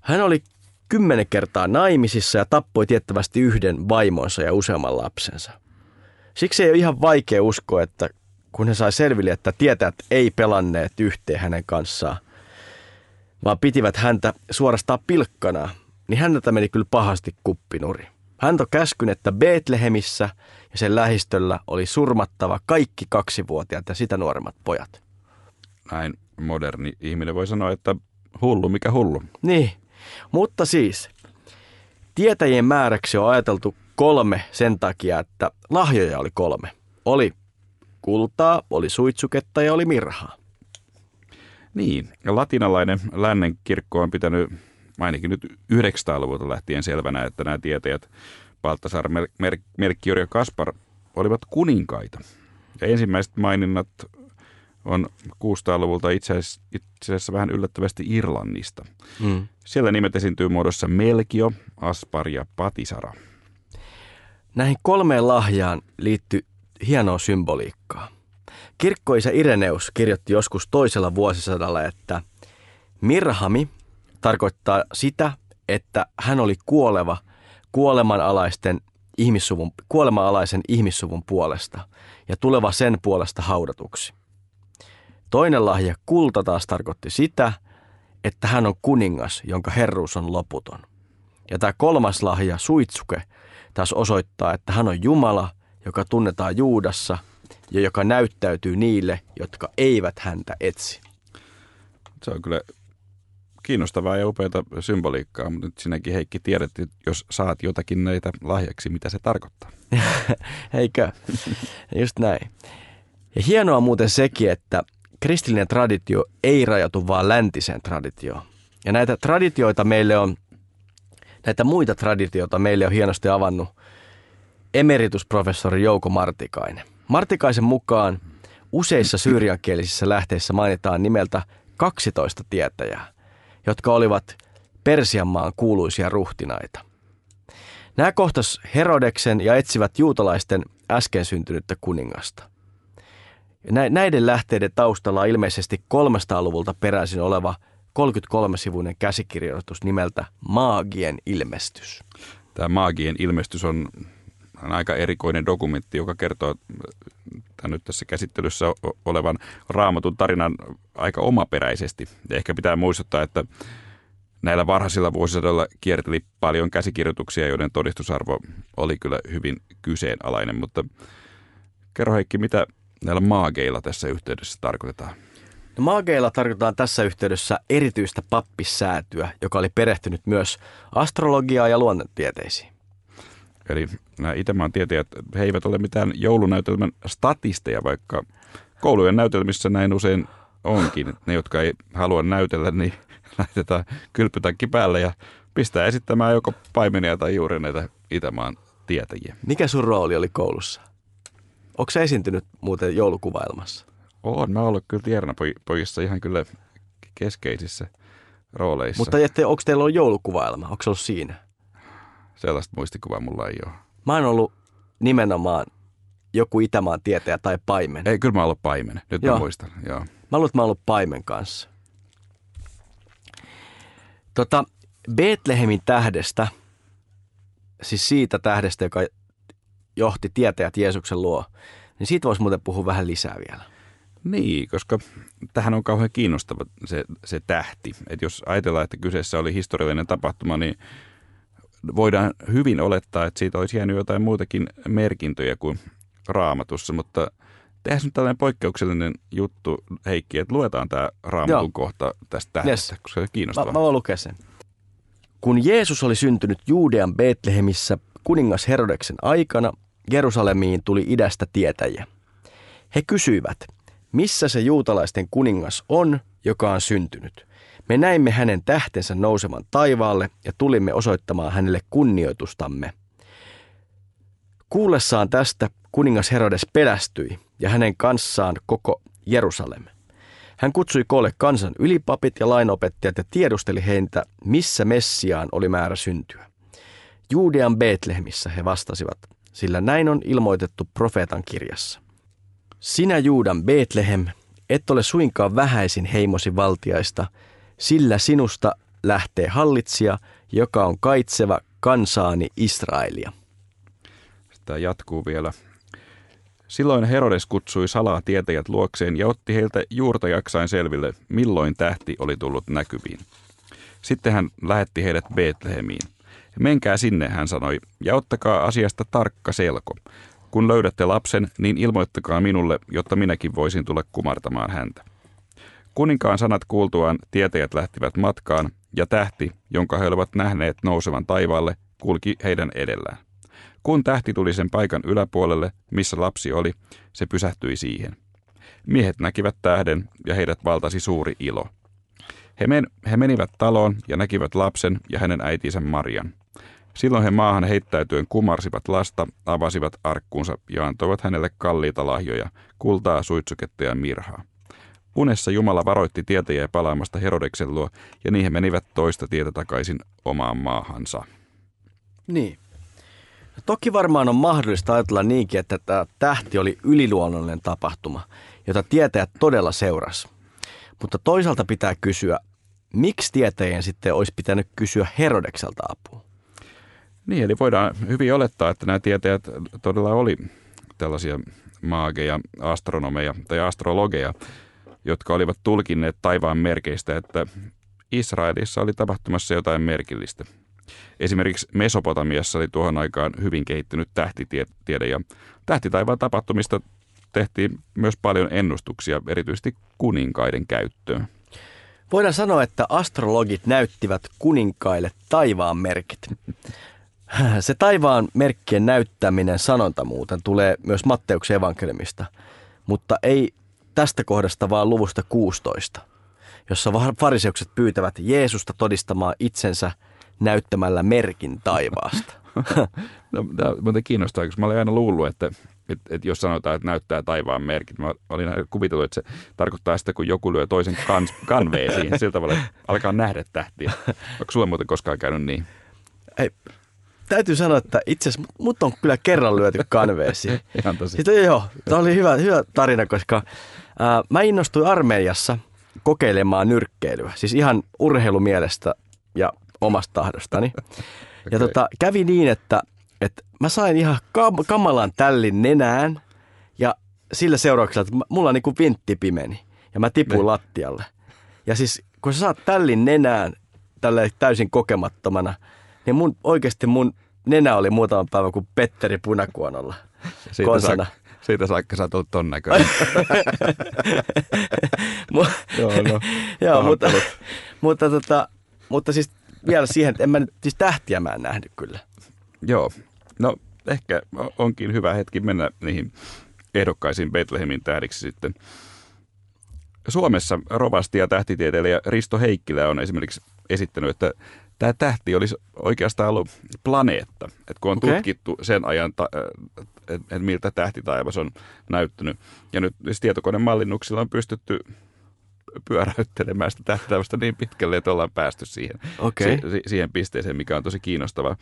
Hän oli kymmenen kertaa naimisissa ja tappoi tiettävästi yhden vaimonsa ja useamman lapsensa. Siksi ei ole ihan vaikea uskoa, että kun he sai selville, että tietäjät ei pelanneet yhteen hänen kanssaan, vaan pitivät häntä suorastaan pilkkana, niin häneltä meni kyllä pahasti kuppinuri. Hän on käskyn, että Betlehemissä ja sen lähistöllä oli surmattava kaikki kaksivuotiaat ja sitä nuoremmat pojat. Näin moderni ihminen voi sanoa, että hullu mikä hullu. Niin, mutta siis tietäjien määräksi on ajateltu kolme sen takia, että lahjoja oli kolme. Oli kultaa, oli suitsuketta ja oli mirhaa. Niin, ja latinalainen lännen kirkko on pitänyt ainakin nyt 900-luvulta lähtien selvänä, että nämä tietäjät Baltasar, Mer- Melchior ja Kaspar olivat kuninkaita. Ja ensimmäiset maininnat on 600-luvulta itse asiassa, itse asiassa vähän yllättävästi Irlannista. Mm. Siellä nimet esiintyy muodossa Melkio, Aspar ja Patisara. Näihin kolmeen lahjaan liittyy hienoa symboliikkaa. Kirkkoisa Ireneus kirjoitti joskus toisella vuosisadalla, että Mirhami tarkoittaa sitä, että hän oli kuoleva kuolemanalaisten ihmissuvun, kuolemanalaisen ihmissuvun puolesta ja tuleva sen puolesta haudatuksi. Toinen lahja kulta taas tarkoitti sitä, että hän on kuningas, jonka herruus on loputon. Ja tämä kolmas lahja, suitsuke, taas osoittaa, että hän on Jumala, joka tunnetaan Juudassa ja joka näyttäytyy niille, jotka eivät häntä etsi. Se on kyllä kiinnostavaa ja upeata symboliikkaa, mutta nyt sinäkin Heikki tiedät, että jos saat jotakin näitä lahjaksi, mitä se tarkoittaa. Eikö? Just näin. Ja hienoa muuten sekin, että kristillinen traditio ei rajatu vaan läntiseen traditioon. Ja näitä traditioita meille on, näitä muita traditioita meille on hienosti avannut emeritusprofessori Jouko Martikainen. Martikaisen mukaan useissa syyriankielisissä lähteissä mainitaan nimeltä 12 tietäjää, jotka olivat Persianmaan kuuluisia ruhtinaita. Nämä kohtas Herodeksen ja etsivät juutalaisten äsken syntynyttä kuningasta. Näiden lähteiden taustalla on ilmeisesti 300-luvulta peräisin oleva 33-sivuinen käsikirjoitus nimeltä Maagien ilmestys. Tämä Maagien ilmestys on, aika erikoinen dokumentti, joka kertoo tämän nyt tässä käsittelyssä olevan raamatun tarinan aika omaperäisesti. Ehkä pitää muistuttaa, että näillä varhaisilla vuosisadoilla kierteli paljon käsikirjoituksia, joiden todistusarvo oli kyllä hyvin kyseenalainen. Mutta kerro Heikki, mitä näillä maageilla tässä yhteydessä tarkoitetaan? No, maageilla tarkoitetaan tässä yhteydessä erityistä pappissäätyä, joka oli perehtynyt myös astrologiaa ja luonnontieteisiin. Eli nämä Itämaan tietäjät, he eivät ole mitään joulunäytelmän statisteja, vaikka koulujen näytelmissä näin usein onkin. Ne, jotka ei halua näytellä, niin laitetaan kylpytakki päälle ja pistää esittämään joko paimenia tai juuri näitä Itämaan tietäjiä. Mikä sun rooli oli koulussa? Onko se esiintynyt muuten joulukuvailmassa? Oon, mä ollut kyllä tiedonapojissa ihan kyllä keskeisissä rooleissa. Mutta ette, onko teillä ollut joulukuvailma? Onko se ollut siinä? Sellaista muistikuvaa mulla ei ole. Mä oon ollut nimenomaan joku Itämaan tietäjä tai paimen. Ei, kyllä mä oon ollut paimen. Nyt Joo. mä muistan. Joo. Mä luulen, että mä oon ollut paimen kanssa. Tota, Betlehemin tähdestä, siis siitä tähdestä, joka johti tietäjät Jeesuksen luo, niin siitä voisi muuten puhua vähän lisää vielä. Niin, koska tähän on kauhean kiinnostava se, se tähti. Et jos ajatellaan, että kyseessä oli historiallinen tapahtuma, niin voidaan hyvin olettaa, että siitä olisi jäänyt jotain muutakin merkintöjä kuin raamatussa, mutta tehdään nyt tällainen poikkeuksellinen juttu, Heikki, että luetaan tämä raamatun Joo. kohta tästä tähdestä, yes. koska se on kiinnostavaa. Mä, mä voin lukea sen. Kun Jeesus oli syntynyt Juudean Betlehemissä kuningas Herodeksen aikana, Jerusalemiin tuli idästä tietäjiä. He kysyivät, missä se juutalaisten kuningas on, joka on syntynyt. Me näimme hänen tähtensä nousevan taivaalle ja tulimme osoittamaan hänelle kunnioitustamme. Kuullessaan tästä kuningas Herodes pelästyi ja hänen kanssaan koko Jerusalem. Hän kutsui koolle kansan ylipapit ja lainopettajat ja tiedusteli heitä, missä Messiaan oli määrä syntyä. Juudean Betlehemissä he vastasivat, sillä näin on ilmoitettu profeetan kirjassa. Sinä Juudan Betlehem, et ole suinkaan vähäisin heimosi valtiaista, sillä sinusta lähtee hallitsija, joka on kaitseva kansaani Israelia. Sitä jatkuu vielä. Silloin Herodes kutsui salaa tietäjät luokseen ja otti heiltä juurta jaksain selville, milloin tähti oli tullut näkyviin. Sitten hän lähetti heidät Betlehemiin. Menkää sinne, hän sanoi, ja ottakaa asiasta tarkka selko. Kun löydätte lapsen, niin ilmoittakaa minulle, jotta minäkin voisin tulla kumartamaan häntä. Kuninkaan sanat kuultuaan tietäjät lähtivät matkaan, ja tähti, jonka he olivat nähneet nousevan taivaalle, kulki heidän edellään. Kun tähti tuli sen paikan yläpuolelle, missä lapsi oli, se pysähtyi siihen. Miehet näkivät tähden, ja heidät valtasi suuri ilo. He, men, he menivät taloon ja näkivät lapsen ja hänen äitinsä Marian. Silloin he maahan heittäytyen kumarsivat lasta, avasivat arkkuunsa ja antoivat hänelle kalliita lahjoja, kultaa, suitsuketta ja mirhaa. Unessa Jumala varoitti tietäjiä palaamasta Herodeksen luo, ja niihin menivät toista tietä takaisin omaan maahansa. Niin. Toki varmaan on mahdollista ajatella niinkin, että tämä tähti oli yliluonnollinen tapahtuma, jota tietäjät todella seurasi. Mutta toisaalta pitää kysyä, miksi tietäjien sitten olisi pitänyt kysyä Herodekselta apua? Niin, eli voidaan hyvin olettaa, että nämä tietäjät todella oli tällaisia maageja, astronomeja tai astrologeja, jotka olivat tulkinneet taivaan merkeistä, että Israelissa oli tapahtumassa jotain merkillistä. Esimerkiksi Mesopotamiassa oli tuohon aikaan hyvin kehittynyt tähtitiede ja tähtitaivaan tapahtumista tehtiin myös paljon ennustuksia, erityisesti kuninkaiden käyttöön. Voidaan sanoa, että astrologit näyttivät kuninkaille taivaan merkit. Se taivaan merkkien näyttäminen sanonta muuten tulee myös Matteuksen evankeliumista, mutta ei tästä kohdasta vaan luvusta 16, jossa fariseukset pyytävät Jeesusta todistamaan itsensä näyttämällä merkin taivaasta. no, tämä muuten kiinnostaa, koska mä olen aina luullut, että, että, että jos sanotaan, että näyttää taivaan merkit, mä olin kuvitellut, että se tarkoittaa sitä, kun joku lyö toisen kans, kanveen siihen sillä tavalla, että alkaa nähdä tähtiä. Onko sulle muuten koskaan käynyt niin? Ei, täytyy sanoa, että itse asiassa mut on kyllä kerran lyöty kanveesi. Ihan tosi. Sitten, joo, tämä oli hyvä, hyvä tarina, koska ää, mä innostuin Armeiassa kokeilemaan nyrkkeilyä. Siis ihan urheilumielestä ja omasta tahdostani. okay. Ja tota, kävi niin, että, että mä sain ihan kam- kamalan tällin nenään ja sillä seurauksella, että mulla niin kuin vintti pimeni ja mä tipuin ne. lattialle. Ja siis kun sä saat tällin nenään tälle täysin kokemattomana – niin mun, oikeasti mun nenä oli muutama päivä kuin Petteri punakuonolla siitä konsana. Siitä saakka sä oot ton näköinen. Joo, no. Joo mutta, mutta, tota, mutta siis vielä siihen, että en mä nyt, siis tähtiä mä en nähnyt kyllä. Joo, no ehkä onkin hyvä hetki mennä niihin ehdokkaisiin Betlehemin tähdiksi sitten. Suomessa rovasti ja tähtitieteilijä Risto Heikkilä on esimerkiksi esittänyt, että tämä tähti olisi oikeastaan ollut planeetta. Et kun on okay. tutkittu sen ajan, ta- että et miltä tähtitaivas on näyttänyt. Ja nyt siis tietokonemallinnuksilla on pystytty pyöräyttelemään sitä tähtäivästä niin pitkälle, että ollaan päästy siihen, okay. si- siihen pisteeseen, mikä on tosi kiinnostavaa.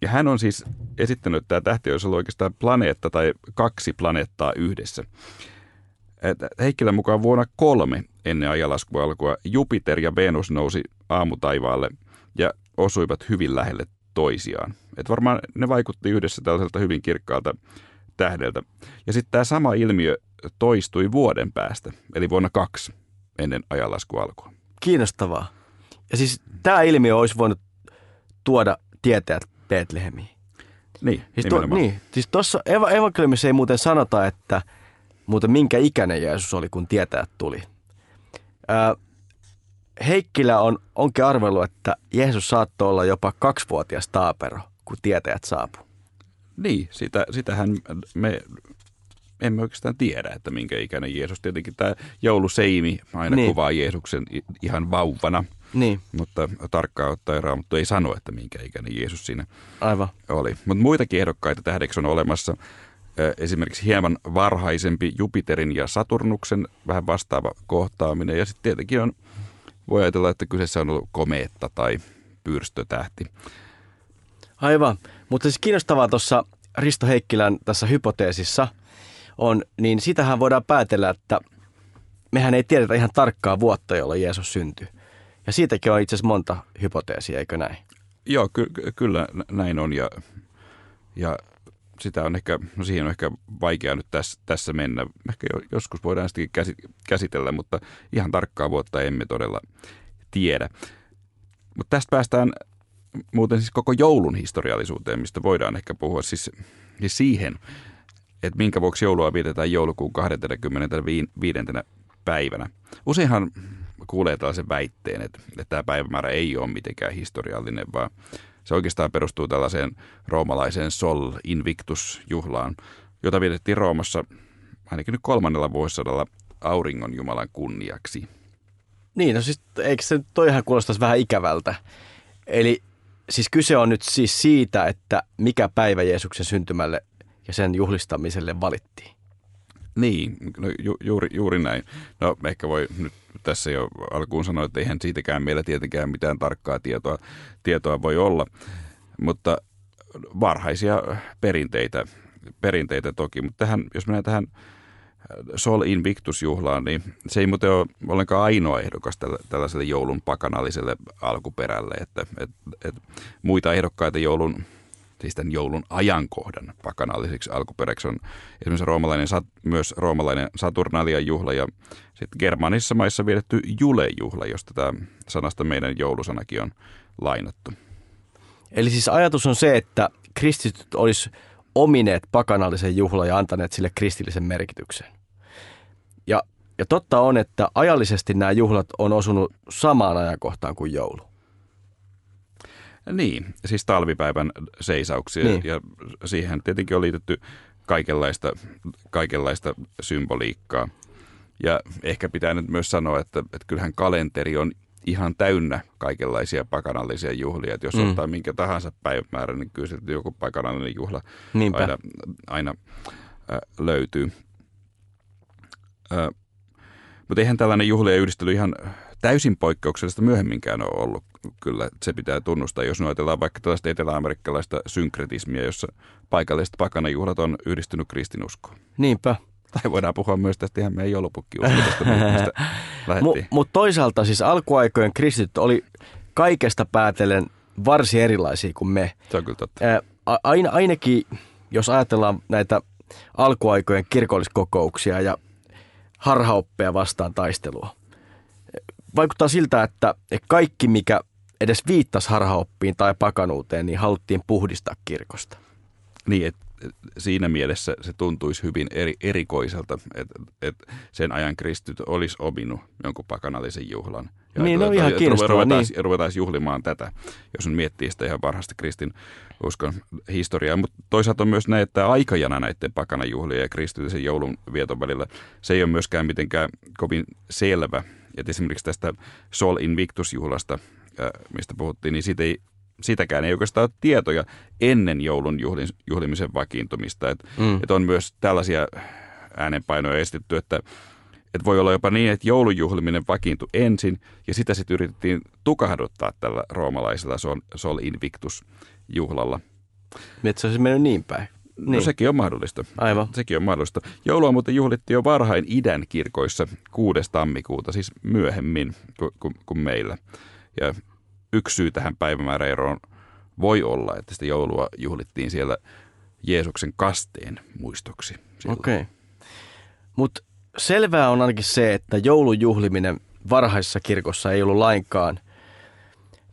Ja hän on siis esittänyt, että tämä tähti olisi ollut oikeastaan planeetta tai kaksi planeettaa yhdessä. Heikkilän mukaan vuonna kolme ennen ajanlaskua alkua Jupiter ja Venus nousi aamutaivaalle – ja osuivat hyvin lähelle toisiaan. Et varmaan ne vaikutti yhdessä tällaiselta hyvin kirkkaalta tähdeltä. Ja sitten tämä sama ilmiö toistui vuoden päästä, eli vuonna kaksi ennen ajanlasku alkua. Kiinnostavaa. Ja siis tämä ilmiö olisi voinut tuoda tietäjät Betlehemiin. Niin, siis to, niin, siis tuossa eva- evankeliumissa ei muuten sanota, että muuten minkä ikäinen Jeesus oli, kun tietäjät tuli. Ää, Heikkilä on, onkin arvellut, että Jeesus saattoi olla jopa kaksivuotias taapero, kun tietäjät saapuu. Niin, sitä, sitähän me emme oikeastaan tiedä, että minkä ikäinen Jeesus. Tietenkin tämä jouluseimi aina niin. kuvaa Jeesuksen ihan vauvana. Niin. Mutta tarkkaan ottaen Raamattu ei sano, että minkä ikäinen Jeesus siinä Aivan. oli. Mutta muitakin ehdokkaita tähdeksi on olemassa. Esimerkiksi hieman varhaisempi Jupiterin ja Saturnuksen vähän vastaava kohtaaminen. Ja sitten tietenkin on voi ajatella, että kyseessä on ollut komeetta tai pyrstötähti. Aivan. Mutta siis kiinnostavaa tuossa Risto Heikkilän tässä hypoteesissa on, niin sitähän voidaan päätellä, että mehän ei tiedetä ihan tarkkaa vuotta, jolloin Jeesus syntyi. Ja siitäkin on itse asiassa monta hypoteesia, eikö näin? Joo, ky- kyllä näin on ja, ja sitä on ehkä, no siihen on ehkä vaikea nyt tässä, tässä mennä. Ehkä joskus voidaan sitäkin käsitellä, mutta ihan tarkkaa vuotta emme todella tiedä. Mutta tästä päästään muuten siis koko joulun historiallisuuteen, mistä voidaan ehkä puhua siis, siis siihen, että minkä vuoksi joulua vietetään joulukuun 25. päivänä. Useinhan kuulee tällaisen väitteen, että, että tämä päivämäärä ei ole mitenkään historiallinen, vaan se oikeastaan perustuu tällaiseen roomalaiseen Sol Invictus-juhlaan, jota vietettiin Roomassa ainakin nyt kolmannella vuosisadalla auringon jumalan kunniaksi. Niin, no siis eikö se toihan kuulostaisi vähän ikävältä? Eli siis kyse on nyt siis siitä, että mikä päivä Jeesuksen syntymälle ja sen juhlistamiselle valittiin. Niin, no ju, juuri, juuri näin. No ehkä voi nyt tässä jo alkuun sanoa, että eihän siitäkään meillä tietenkään mitään tarkkaa tietoa, tietoa voi olla, mutta varhaisia perinteitä, perinteitä toki. Mutta tähän, jos mennään tähän Sol Invictus-juhlaan, niin se ei muuten ole ollenkaan ainoa ehdokas tällaiselle joulun pakanalliselle alkuperälle, että et, et, muita ehdokkaita joulun siis tämän joulun ajankohdan pakanalliseksi alkuperäksi on esimerkiksi roomalainen, myös roomalainen Saturnalian juhla ja sitten germanisissa maissa vietetty Jule-juhla, josta tämä sanasta meidän joulusanakin on lainattu. Eli siis ajatus on se, että kristityt olisi omineet pakanallisen juhlan ja antaneet sille kristillisen merkityksen. Ja, ja totta on, että ajallisesti nämä juhlat on osunut samaan ajankohtaan kuin joulu. Niin, siis talvipäivän seisauksia niin. ja siihen tietenkin on liitetty kaikenlaista, kaikenlaista symboliikkaa. Ja ehkä pitää nyt myös sanoa, että, että kyllähän kalenteri on ihan täynnä kaikenlaisia pakanallisia juhlia. Että jos mm. ottaa minkä tahansa päivämäärän, niin kyllä joku pakanallinen juhla Niinpä. aina, aina äh, löytyy. Äh, mutta eihän tällainen juhlien yhdistely ihan täysin poikkeuksellista myöhemminkään ole ollut. Kyllä se pitää tunnustaa, jos ajatellaan vaikka tällaista eteläamerikkalaista synkretismia, jossa paikalliset pakanajuhlat on yhdistynyt kristinuskoon. Niinpä. Tai voidaan puhua myös tästä ihan meidän joulupukkiuskosta, Mutta mut toisaalta siis alkuaikojen kristit oli kaikesta päätellen varsin erilaisia kuin me. Se on kyllä totta. Ain, ainakin jos ajatellaan näitä alkuaikojen kirkolliskokouksia ja harhaoppeja vastaan taistelua. Vaikuttaa siltä, että kaikki mikä edes viittasi harhaoppiin tai pakanuuteen, niin haluttiin puhdistaa kirkosta. Niin, että siinä mielessä se tuntuisi hyvin eri, erikoiselta, että et sen ajan kristyt olisi ominut jonkun pakanallisen juhlan. Ja niin, no ihan kiinnostavaa. Ruvetaan, niin. ruvetaan juhlimaan tätä, jos on miettii sitä ihan varhaista kristin uskon historiaa. Mutta toisaalta on myös näin, että aikajana näiden pakanajuhlien ja kristillisen joulun vieton välillä, se ei ole myöskään mitenkään kovin selvä. Että esimerkiksi tästä Sol Invictus-juhlasta, mistä puhuttiin, niin siitä ei sitäkään ei oikeastaan ole tietoja ennen joulun juhlin, juhlimisen vakiintumista. Et, mm. et on myös tällaisia äänenpainoja estetty, että et voi olla jopa niin, että joulujuhliminen vakiintui ensin ja sitä sitten yritettiin tukahduttaa tällä roomalaisella Sol, Invictus-juhlalla. Että se olisi mennyt niin päin. No niin. No sekin on mahdollista. Aivan. Sekin on mahdollista. Joulua muuten juhlittiin jo varhain idän kirkoissa 6. tammikuuta, siis myöhemmin kuin, kuin, kuin meillä. Ja yksi syy tähän päivämääräeroon voi olla, että sitä joulua juhlittiin siellä Jeesuksen kasteen muistoksi. Okei. Okay. Mutta selvää on ainakin se, että joulujuhliminen varhaisessa kirkossa ei ollut lainkaan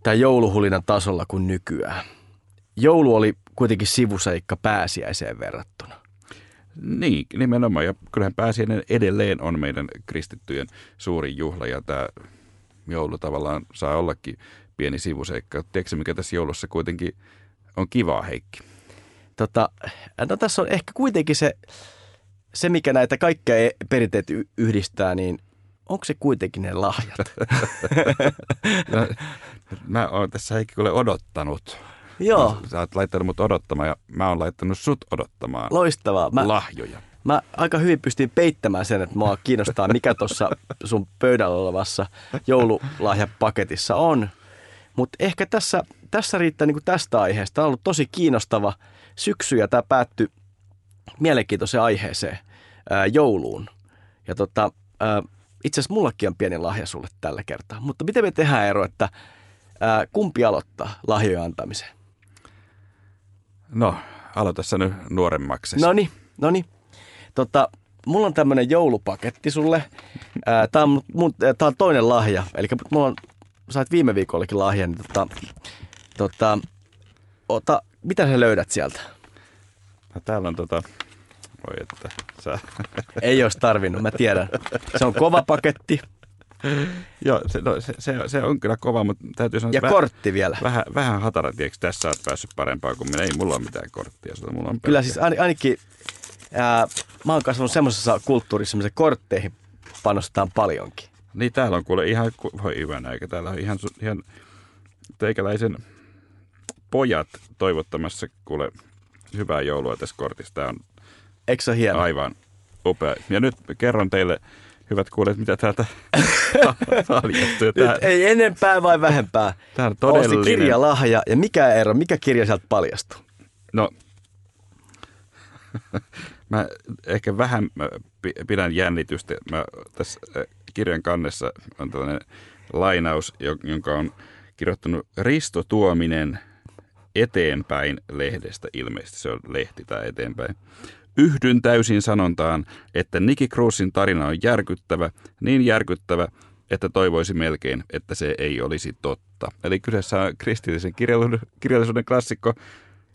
tai jouluhulinan tasolla kuin nykyään. Joulu oli kuitenkin sivuseikka pääsiäiseen verrattuna. Niin, nimenomaan. Ja kyllähän pääsiäinen edelleen on meidän kristittyjen suurin juhla ja tämä joulu tavallaan saa ollakin pieni sivuseikka. Tiedätkö mikä tässä joulussa kuitenkin on kivaa, Heikki? Tota, no tässä on ehkä kuitenkin se, se mikä näitä kaikkia e- perinteet yhdistää, niin onko se kuitenkin ne lahjat? no, mä oon tässä Heikki kuule odottanut. Joo. Sä oot laittanut mut odottamaan ja mä oon laittanut sut odottamaan Loistavaa. Mä, lahjoja. Mä aika hyvin pystyin peittämään sen, että mua kiinnostaa, mikä tuossa sun pöydällä olevassa joululahjapaketissa on. Mutta ehkä tässä, tässä riittää niin tästä aiheesta. Tämä on ollut tosi kiinnostava syksy ja tämä päättyi mielenkiintoiseen aiheeseen, ää, jouluun. Ja tota, ää, itse asiassa mullakin on pieni lahja sulle tällä kertaa. Mutta miten me tehdään ero, että ää, kumpi aloittaa lahjojen antamiseen? No, aloita sä nyt nuoremmaksi. No niin, no niin. Tota, mulla on tämmöinen joulupaketti sulle. Tämä on, on toinen lahja. Eli mulla on sait viime viikollakin lahjan, niin tota, tota, ota, mitä sä löydät sieltä? No, täällä on tota, voi että sä... Ei olisi tarvinnut, mä tiedän. Se on kova paketti. Joo, se, no, se, se, se, on kyllä kova, mutta täytyy sanoa... Ja väh, kortti vielä. Vähän, vähän hatara, tiedätkö, tässä olet päässyt parempaa kuin minä. Ei mulla ole mitään korttia, sillä mulla on Kyllä siis ainakin, ää, mä oon kasvanut semmoisessa kulttuurissa, missä kortteihin panostetaan paljonkin. Niin täällä on kuule ihan, voi hyvänä, eikä täällä on ihan, ihan teikäläisen pojat toivottamassa kuule hyvää joulua tässä kortissa. Tämä on Eikö se hieno? aivan upea. Ja nyt kerron teille, hyvät kuulijat, mitä täältä paljastuu. Nyt Tää, ei enempää vai vähempää. tää on Osti todellinen. kirjalahja ja mikä ero, mikä kirja sieltä paljastuu? No, mä ehkä vähän mä pi- pidän jännitystä. Mä, tässä äh, kirjan kannessa on tällainen lainaus, jo- jonka on kirjoittanut Risto Tuominen eteenpäin lehdestä ilmeisesti. Se on lehti tai eteenpäin. Yhdyn täysin sanontaan, että Nicky Cruisin tarina on järkyttävä, niin järkyttävä, että toivoisi melkein, että se ei olisi totta. Eli kyseessä on kristillisen kirjallisuuden klassikko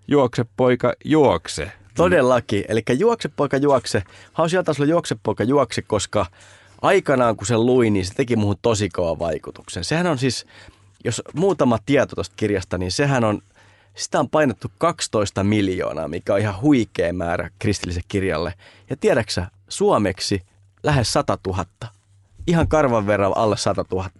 Juokse poika, juokse. Todellakin. Eli juokse poika juokse. Haluan sieltä olla juokse poika juokse, koska aikanaan kun sen luin, niin se teki muuhun tosi kova vaikutuksen. Sehän on siis, jos muutama tieto tuosta kirjasta, niin sehän on, sitä on painettu 12 miljoonaa, mikä on ihan huikea määrä kristilliselle kirjalle. Ja tiedäksä, suomeksi lähes 100 000. Ihan karvan verran alle 100 000.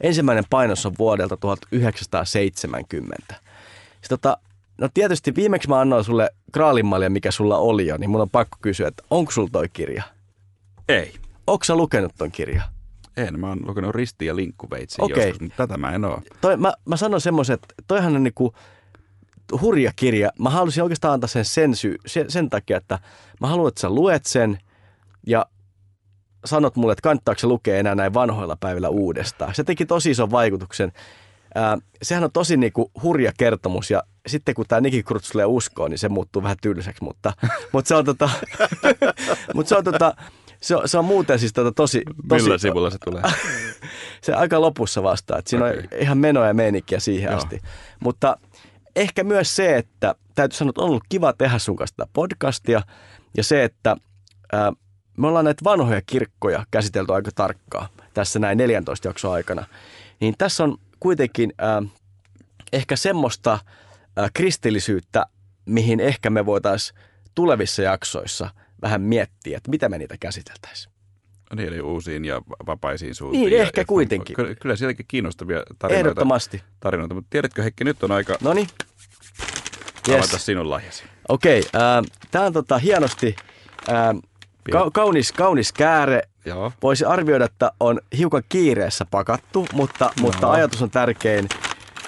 Ensimmäinen painos on vuodelta 1970. Sitten tota, no tietysti viimeksi mä annoin sulle kraalinmalja, mikä sulla oli jo, niin mun on pakko kysyä, että onko sulla toi kirja? Ei. Onko sä lukenut ton kirja? En, mä oon lukenut Risti ja Linkkuveitsi Okei. joskus, mutta tätä mä en oo. Toi, mä, mä sanon semmoisen, että toihan on niinku hurja kirja. Mä halusin oikeastaan antaa sen sen, syy, sen, sen takia, että mä haluan, että sä luet sen ja sanot mulle, että kannattaako se lukea enää näin vanhoilla päivillä uudestaan. Se teki tosi ison vaikutuksen. Ää, sehän on tosi niinku hurja kertomus ja sitten kun tämä Niki Kurtz tulee uskoon, niin se muuttuu vähän tylsäksi, mutta, mutta se on tota, mutta se on tota, se on, se on muuten siis tota tosi, tosi Millä sivulla se tulee? se aika lopussa vasta. Että siinä Okei. on ihan menoa ja meininkiä siihen Joo. asti. Mutta ehkä myös se, että täytyy sanoa, että on ollut kiva tehdä sun kanssa tätä podcastia. Ja se, että ää, me ollaan näitä vanhoja kirkkoja käsitelty aika tarkkaan tässä näin 14 jakson aikana. Niin tässä on kuitenkin ää, ehkä semmoista ää, kristillisyyttä, mihin ehkä me voitaisiin tulevissa jaksoissa vähän miettiä, että mitä me niitä käsiteltäisiin. niin, eli uusiin ja vapaisiin suuntiin. Niin, ehkä ja, kuitenkin. Kyllä, kyllä sielläkin kiinnostavia tarinoita. Ehdottomasti. tarinoita. Mutta tiedätkö Heikki, nyt on aika No niin. avata sinun lahjasi. Okei, äh, tämä on tota hienosti äh, ka- kaunis, kaunis kääre. Joo. Voisi arvioida, että on hiukan kiireessä pakattu, mutta, mutta ajatus on tärkein.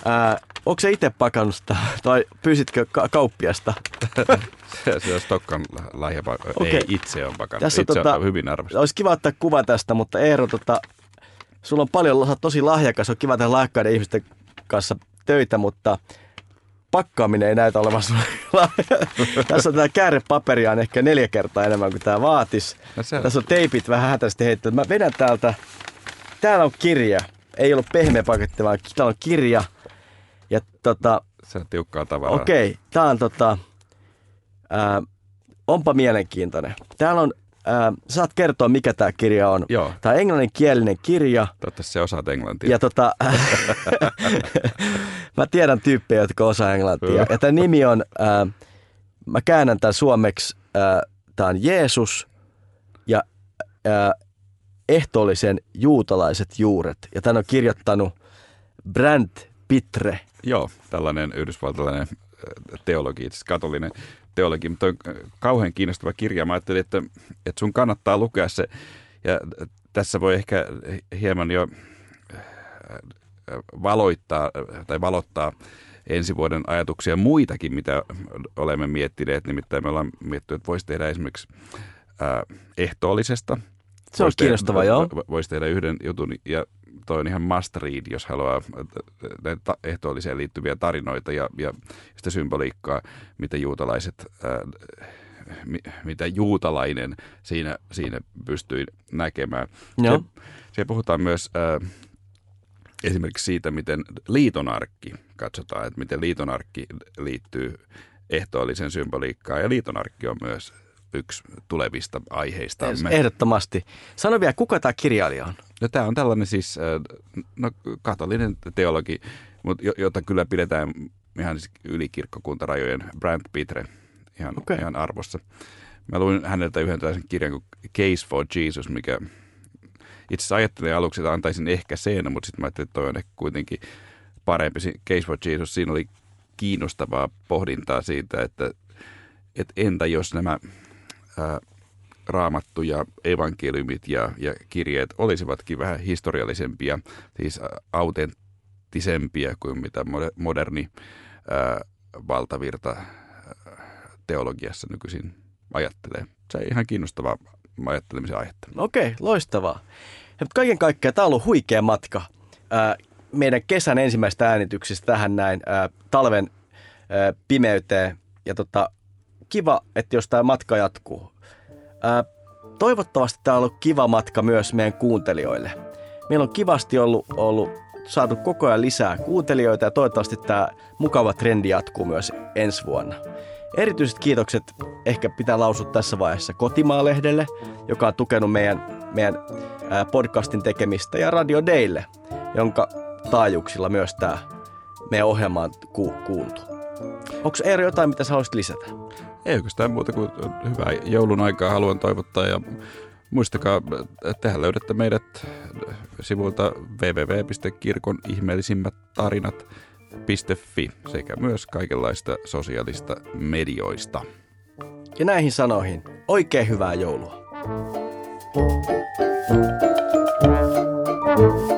Äh, onko se itse pakannut sitä, tai pyysitkö ka- kauppiasta? Se, se on Stokkan lahja. Okei. Ei, itse on pakannut. Tässä on itse tota- on hyvin arvostettu. Olisi kiva ottaa kuva tästä, mutta Eero, tota, sulla on paljon, sä tosi lahjakas, on kiva tehdä lahjakkaiden ihmisten kanssa töitä, mutta pakkaaminen ei näytä olevan. Tässä on tämä käärepaperia on ehkä neljä kertaa enemmän kuin tämä vaatis. No se on- Tässä on teipit vähän hätäisesti heitetty. Mä vedän täältä, täällä on kirja. Ei ollut pehmeä paketti, vaan täällä on kirja. Ja tota, Se on tiukkaa tavaraa. okei, tää on tota, ää, onpa mielenkiintoinen. Täällä on, ää, saat kertoa mikä tämä kirja on. Joo. Tämä on englanninkielinen kirja. Toivottavasti se osaat englantia. Ja tota, mä tiedän tyyppejä, jotka osaa englantia. Ja tämä nimi on, ää, mä käännän tämän suomeksi, tämä on Jeesus ja ää, ehtoollisen juutalaiset juuret. Ja tämän on kirjoittanut Brand Pitre. Joo, tällainen yhdysvaltalainen äh, teologi, itse asiassa katolinen teologi, mutta on äh, kauhean kiinnostava kirja. Mä ajattelin, että, että sun kannattaa lukea se. Ja tässä voi ehkä hieman jo äh, valoittaa äh, tai valottaa ensi vuoden ajatuksia muitakin, mitä olemme miettineet. Nimittäin me ollaan miettinyt, että voisi tehdä esimerkiksi äh, ehtoollisesta. Se on kiinnostavaa, joo. vo- Voisi tehdä yhden jutun ja toi on ihan must read, jos haluaa näitä ehtoolliseen liittyviä tarinoita ja, ja sitä symboliikkaa, mitä juutalaiset, ää, mi, mitä juutalainen siinä, siinä pystyi näkemään. Joo. Se, se puhutaan myös ää, esimerkiksi siitä, miten liitonarkki katsotaan, että miten liitonarkki liittyy ehtoolliseen symboliikkaan ja liitonarkki on myös yksi tulevista aiheistamme. Ehdottomasti. Sano vielä, kuka tämä kirjailija on? No tämä on tällainen siis, äh, no katolinen teologi, mutta jota kyllä pidetään ihan siis yli kirkkokuntarajojen, Brand Pitre, ihan, okay. ihan arvossa. Mä luin häneltä yhden tällaisen kirjan kuin Case for Jesus, mikä itse asiassa ajattelin aluksi, että antaisin ehkä sen, mutta sitten mä ajattelin, että toi on ehkä kuitenkin parempi. Case for Jesus, siinä oli kiinnostavaa pohdintaa siitä, että, että entä jos nämä ää, raamattu ja evankeliumit ja, ja kirjeet olisivatkin vähän historiallisempia, siis autenttisempia kuin mitä moderni ää, valtavirta teologiassa nykyisin ajattelee. Se on ihan kiinnostava ajattelemisen aihetta. Okei, loistavaa. Ja kaiken kaikkiaan tämä on ollut huikea matka. Ää, meidän kesän ensimmäistä äänityksistä tähän näin ää, talven ää, pimeyteen. Ja tota, kiva, että jos tämä matka jatkuu. Ää, toivottavasti tämä on ollut kiva matka myös meidän kuuntelijoille. Meillä on kivasti ollut, ollut saatu koko ajan lisää kuuntelijoita ja toivottavasti tämä mukava trendi jatkuu myös ensi vuonna. Erityiset kiitokset ehkä pitää lausua tässä vaiheessa Kotimaalehdelle, joka on tukenut meidän, meidän podcastin tekemistä, ja Radio Daylle, jonka taajuuksilla myös tämä meidän ohjelma on ku- kuultu. Onko Eero jotain, mitä sä haluaisit lisätä? Ei oikeastaan muuta kuin hyvää joulun aikaa haluan toivottaa ja muistakaa, tehän löydätte meidät sivuilta www.kirkon ihmeellisimmät tarinat Fi sekä myös kaikenlaista sosiaalista medioista. Ja näihin sanoihin oikein hyvää joulua. thank you